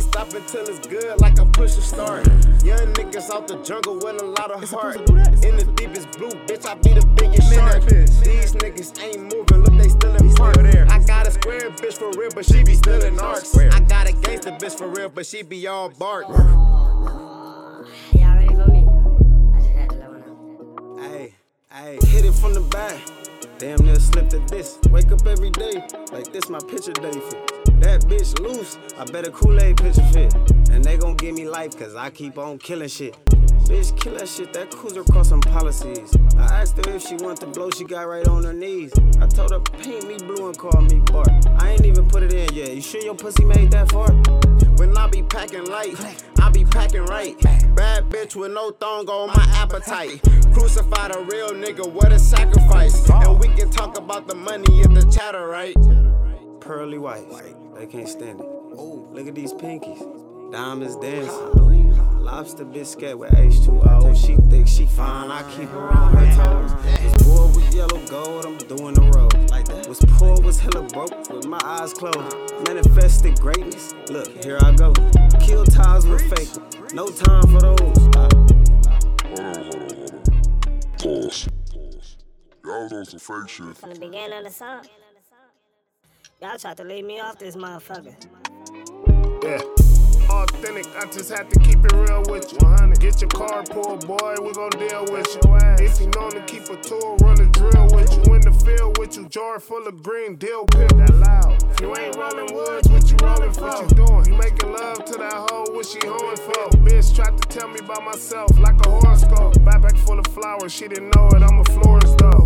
stopping till it's good, like a push to start. Young niggas out the jungle with a lot of heart. In the deepest blue, bitch, I be the biggest shark. These niggas ain't moving, look, they still in park. I got a square bitch for real, but she be still in arcs. I got a gangster bitch for real, but she be all bark. The. Damn near slipped at this. Wake up every day, like this my picture day fit. That bitch loose, I bet a Kool-Aid picture fit. And they gon' give me life, cause I keep on killing shit. Bitch, kill that shit, that cruiser some policies. I asked her if she want to blow, she got right on her knees. I told her, paint me blue and call me Bart. Put it in yet. You sure your pussy made that far? When I be packing light, I be packing right. Bad bitch with no thong on my appetite. Crucify the real nigga, what a sacrifice. And we can talk about the money if the chatter right. Pearly white, they can't stand it. Oh, look at these pinkies. Diamonds dancing. Lobster biscuit with H2O. She thick, she fine. I keep her on her toes. Was bored with yellow gold, I'm doing the road. Like that. Was poor, hella broke with my eyes closed. Manifested greatness. Look, here I go. Kill ties with fake. No time for those. Uh, Hold on, hold on, hold on. Pause. Pause. Y'all was on some fake shit. From the beginning of the song. Y'all tried to leave me off this motherfucker. Yeah. Authentic, I just have to keep it real with you. 100. Get your car pulled, boy, we gon' deal with you. If you known to keep a tool, run a drill with you. With you, jar full of green, deal pick. That loud. If you ain't rolling woods, what you rolling for? What you doing? You making love to that hoe, what she hoeing for? Bitch tried to tell me about myself like a horoscope. Backpack full of flowers, she didn't know it, I'm a florist though.